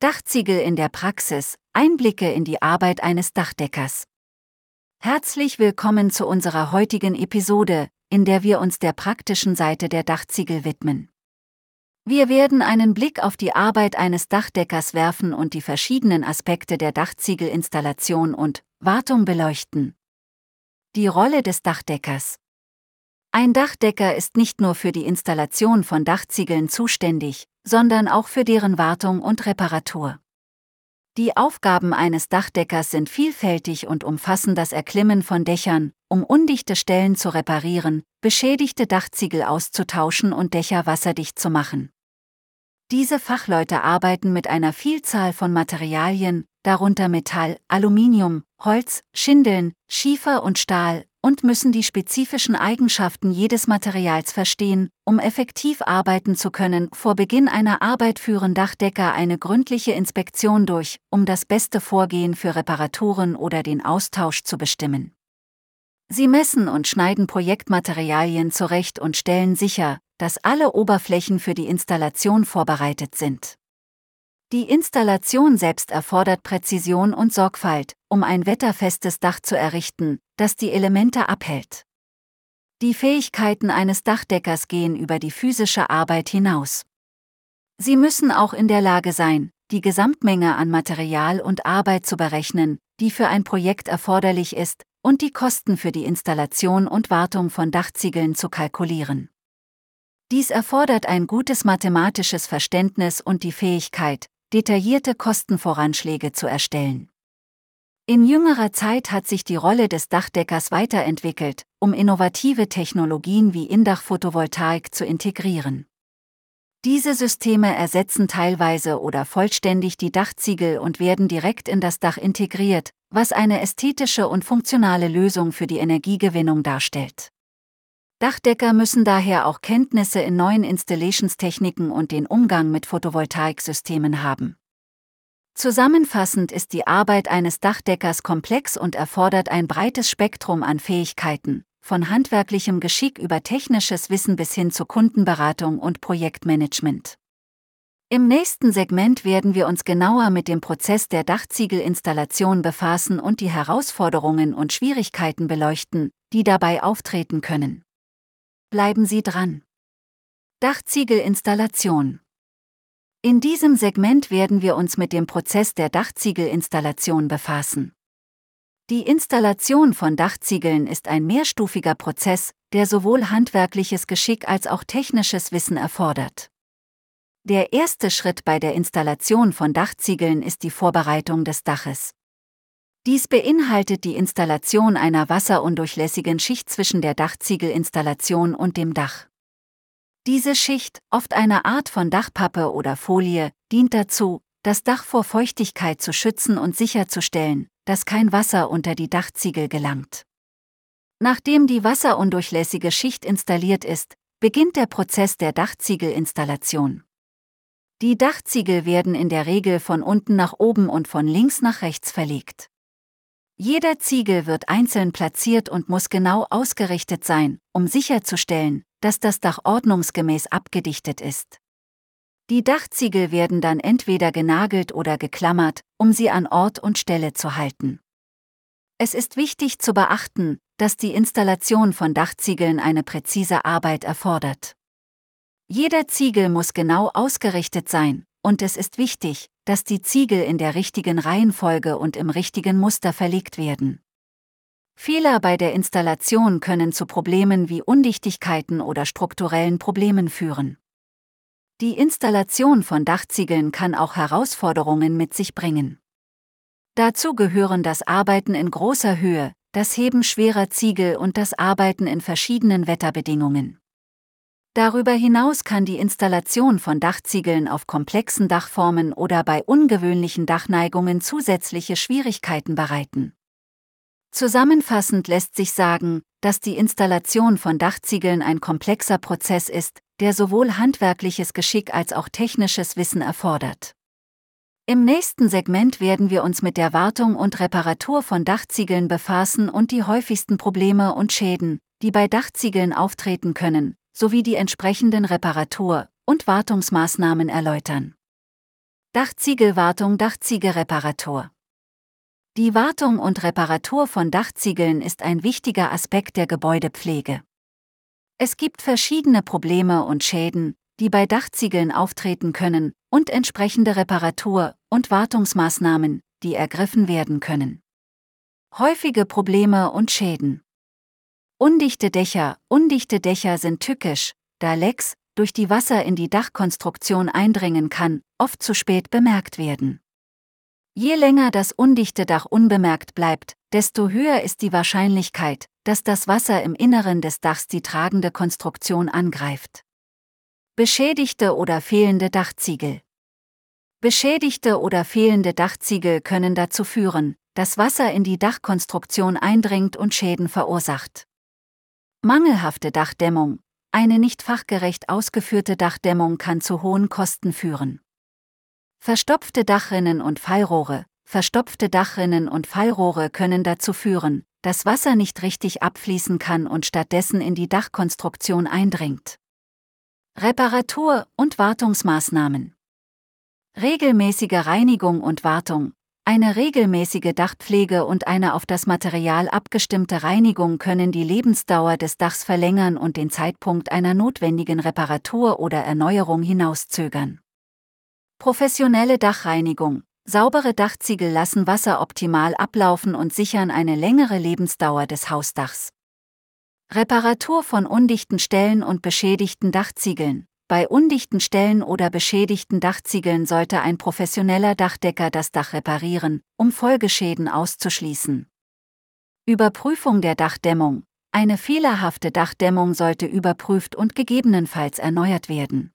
Dachziegel in der Praxis, Einblicke in die Arbeit eines Dachdeckers. Herzlich willkommen zu unserer heutigen Episode, in der wir uns der praktischen Seite der Dachziegel widmen. Wir werden einen Blick auf die Arbeit eines Dachdeckers werfen und die verschiedenen Aspekte der Dachziegelinstallation und Wartung beleuchten. Die Rolle des Dachdeckers. Ein Dachdecker ist nicht nur für die Installation von Dachziegeln zuständig, sondern auch für deren Wartung und Reparatur. Die Aufgaben eines Dachdeckers sind vielfältig und umfassen das Erklimmen von Dächern, um undichte Stellen zu reparieren, beschädigte Dachziegel auszutauschen und Dächer wasserdicht zu machen. Diese Fachleute arbeiten mit einer Vielzahl von Materialien, darunter Metall, Aluminium, Holz, Schindeln, Schiefer und Stahl, und müssen die spezifischen Eigenschaften jedes Materials verstehen, um effektiv arbeiten zu können. Vor Beginn einer Arbeit führen Dachdecker eine gründliche Inspektion durch, um das beste Vorgehen für Reparaturen oder den Austausch zu bestimmen. Sie messen und schneiden Projektmaterialien zurecht und stellen sicher, dass alle Oberflächen für die Installation vorbereitet sind. Die Installation selbst erfordert Präzision und Sorgfalt, um ein wetterfestes Dach zu errichten, das die Elemente abhält. Die Fähigkeiten eines Dachdeckers gehen über die physische Arbeit hinaus. Sie müssen auch in der Lage sein, die Gesamtmenge an Material und Arbeit zu berechnen, die für ein Projekt erforderlich ist, und die Kosten für die Installation und Wartung von Dachziegeln zu kalkulieren. Dies erfordert ein gutes mathematisches Verständnis und die Fähigkeit, detaillierte Kostenvoranschläge zu erstellen. In jüngerer Zeit hat sich die Rolle des Dachdeckers weiterentwickelt, um innovative Technologien wie Indach-Photovoltaik zu integrieren. Diese Systeme ersetzen teilweise oder vollständig die Dachziegel und werden direkt in das Dach integriert, was eine ästhetische und funktionale Lösung für die Energiegewinnung darstellt. Dachdecker müssen daher auch Kenntnisse in neuen Installationstechniken und den Umgang mit Photovoltaiksystemen haben. Zusammenfassend ist die Arbeit eines Dachdeckers komplex und erfordert ein breites Spektrum an Fähigkeiten, von handwerklichem Geschick über technisches Wissen bis hin zu Kundenberatung und Projektmanagement. Im nächsten Segment werden wir uns genauer mit dem Prozess der Dachziegelinstallation befassen und die Herausforderungen und Schwierigkeiten beleuchten, die dabei auftreten können. Bleiben Sie dran. Dachziegelinstallation. In diesem Segment werden wir uns mit dem Prozess der Dachziegelinstallation befassen. Die Installation von Dachziegeln ist ein mehrstufiger Prozess, der sowohl handwerkliches Geschick als auch technisches Wissen erfordert. Der erste Schritt bei der Installation von Dachziegeln ist die Vorbereitung des Daches. Dies beinhaltet die Installation einer wasserundurchlässigen Schicht zwischen der Dachziegelinstallation und dem Dach. Diese Schicht, oft eine Art von Dachpappe oder Folie, dient dazu, das Dach vor Feuchtigkeit zu schützen und sicherzustellen, dass kein Wasser unter die Dachziegel gelangt. Nachdem die wasserundurchlässige Schicht installiert ist, beginnt der Prozess der Dachziegelinstallation. Die Dachziegel werden in der Regel von unten nach oben und von links nach rechts verlegt. Jeder Ziegel wird einzeln platziert und muss genau ausgerichtet sein, um sicherzustellen, dass das Dach ordnungsgemäß abgedichtet ist. Die Dachziegel werden dann entweder genagelt oder geklammert, um sie an Ort und Stelle zu halten. Es ist wichtig zu beachten, dass die Installation von Dachziegeln eine präzise Arbeit erfordert. Jeder Ziegel muss genau ausgerichtet sein, und es ist wichtig, dass die Ziegel in der richtigen Reihenfolge und im richtigen Muster verlegt werden. Fehler bei der Installation können zu Problemen wie Undichtigkeiten oder strukturellen Problemen führen. Die Installation von Dachziegeln kann auch Herausforderungen mit sich bringen. Dazu gehören das Arbeiten in großer Höhe, das Heben schwerer Ziegel und das Arbeiten in verschiedenen Wetterbedingungen. Darüber hinaus kann die Installation von Dachziegeln auf komplexen Dachformen oder bei ungewöhnlichen Dachneigungen zusätzliche Schwierigkeiten bereiten. Zusammenfassend lässt sich sagen, dass die Installation von Dachziegeln ein komplexer Prozess ist, der sowohl handwerkliches Geschick als auch technisches Wissen erfordert. Im nächsten Segment werden wir uns mit der Wartung und Reparatur von Dachziegeln befassen und die häufigsten Probleme und Schäden, die bei Dachziegeln auftreten können, sowie die entsprechenden Reparatur- und Wartungsmaßnahmen erläutern. Dachziegelwartung Dachziegelreparatur Die Wartung und Reparatur von Dachziegeln ist ein wichtiger Aspekt der Gebäudepflege. Es gibt verschiedene Probleme und Schäden, die bei Dachziegeln auftreten können, und entsprechende Reparatur- und Wartungsmaßnahmen, die ergriffen werden können. Häufige Probleme und Schäden. Undichte Dächer. Undichte Dächer sind tückisch, da Lecks, durch die Wasser in die Dachkonstruktion eindringen kann, oft zu spät bemerkt werden. Je länger das undichte Dach unbemerkt bleibt, desto höher ist die Wahrscheinlichkeit, dass das Wasser im Inneren des Dachs die tragende Konstruktion angreift. Beschädigte oder fehlende Dachziegel. Beschädigte oder fehlende Dachziegel können dazu führen, dass Wasser in die Dachkonstruktion eindringt und Schäden verursacht. Mangelhafte Dachdämmung. Eine nicht fachgerecht ausgeführte Dachdämmung kann zu hohen Kosten führen. Verstopfte Dachrinnen und Fallrohre. Verstopfte Dachrinnen und Fallrohre können dazu führen, dass Wasser nicht richtig abfließen kann und stattdessen in die Dachkonstruktion eindringt. Reparatur und Wartungsmaßnahmen. Regelmäßige Reinigung und Wartung. Eine regelmäßige Dachpflege und eine auf das Material abgestimmte Reinigung können die Lebensdauer des Dachs verlängern und den Zeitpunkt einer notwendigen Reparatur oder Erneuerung hinauszögern. Professionelle Dachreinigung. Saubere Dachziegel lassen Wasser optimal ablaufen und sichern eine längere Lebensdauer des Hausdachs. Reparatur von undichten Stellen und beschädigten Dachziegeln. Bei undichten Stellen oder beschädigten Dachziegeln sollte ein professioneller Dachdecker das Dach reparieren, um Folgeschäden auszuschließen. Überprüfung der Dachdämmung. Eine fehlerhafte Dachdämmung sollte überprüft und gegebenenfalls erneuert werden.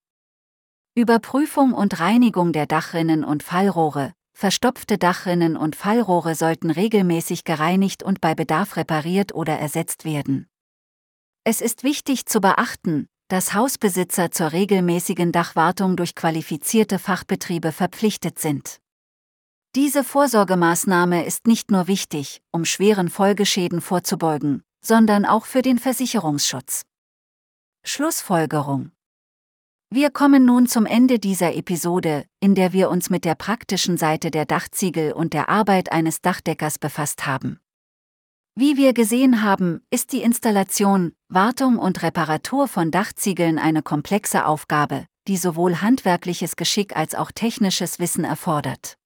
Überprüfung und Reinigung der Dachrinnen und Fallrohre. Verstopfte Dachrinnen und Fallrohre sollten regelmäßig gereinigt und bei Bedarf repariert oder ersetzt werden. Es ist wichtig zu beachten, dass Hausbesitzer zur regelmäßigen Dachwartung durch qualifizierte Fachbetriebe verpflichtet sind. Diese Vorsorgemaßnahme ist nicht nur wichtig, um schweren Folgeschäden vorzubeugen, sondern auch für den Versicherungsschutz. Schlussfolgerung Wir kommen nun zum Ende dieser Episode, in der wir uns mit der praktischen Seite der Dachziegel und der Arbeit eines Dachdeckers befasst haben. Wie wir gesehen haben, ist die Installation, Wartung und Reparatur von Dachziegeln eine komplexe Aufgabe, die sowohl handwerkliches Geschick als auch technisches Wissen erfordert.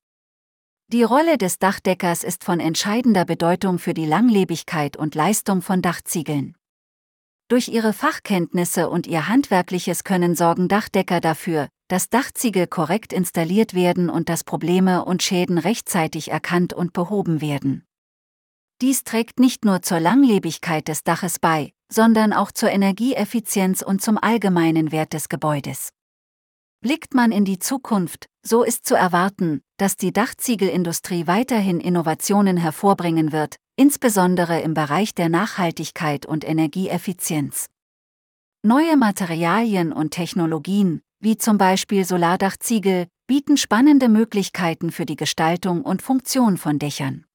Die Rolle des Dachdeckers ist von entscheidender Bedeutung für die Langlebigkeit und Leistung von Dachziegeln. Durch ihre Fachkenntnisse und ihr handwerkliches Können sorgen Dachdecker dafür, dass Dachziegel korrekt installiert werden und dass Probleme und Schäden rechtzeitig erkannt und behoben werden. Dies trägt nicht nur zur Langlebigkeit des Daches bei, sondern auch zur Energieeffizienz und zum allgemeinen Wert des Gebäudes. Blickt man in die Zukunft, so ist zu erwarten, dass die Dachziegelindustrie weiterhin Innovationen hervorbringen wird, insbesondere im Bereich der Nachhaltigkeit und Energieeffizienz. Neue Materialien und Technologien, wie zum Beispiel Solardachziegel, bieten spannende Möglichkeiten für die Gestaltung und Funktion von Dächern.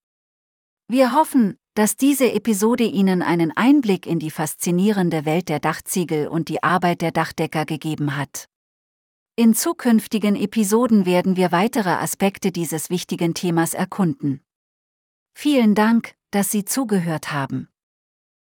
Wir hoffen, dass diese Episode Ihnen einen Einblick in die faszinierende Welt der Dachziegel und die Arbeit der Dachdecker gegeben hat. In zukünftigen Episoden werden wir weitere Aspekte dieses wichtigen Themas erkunden. Vielen Dank, dass Sie zugehört haben.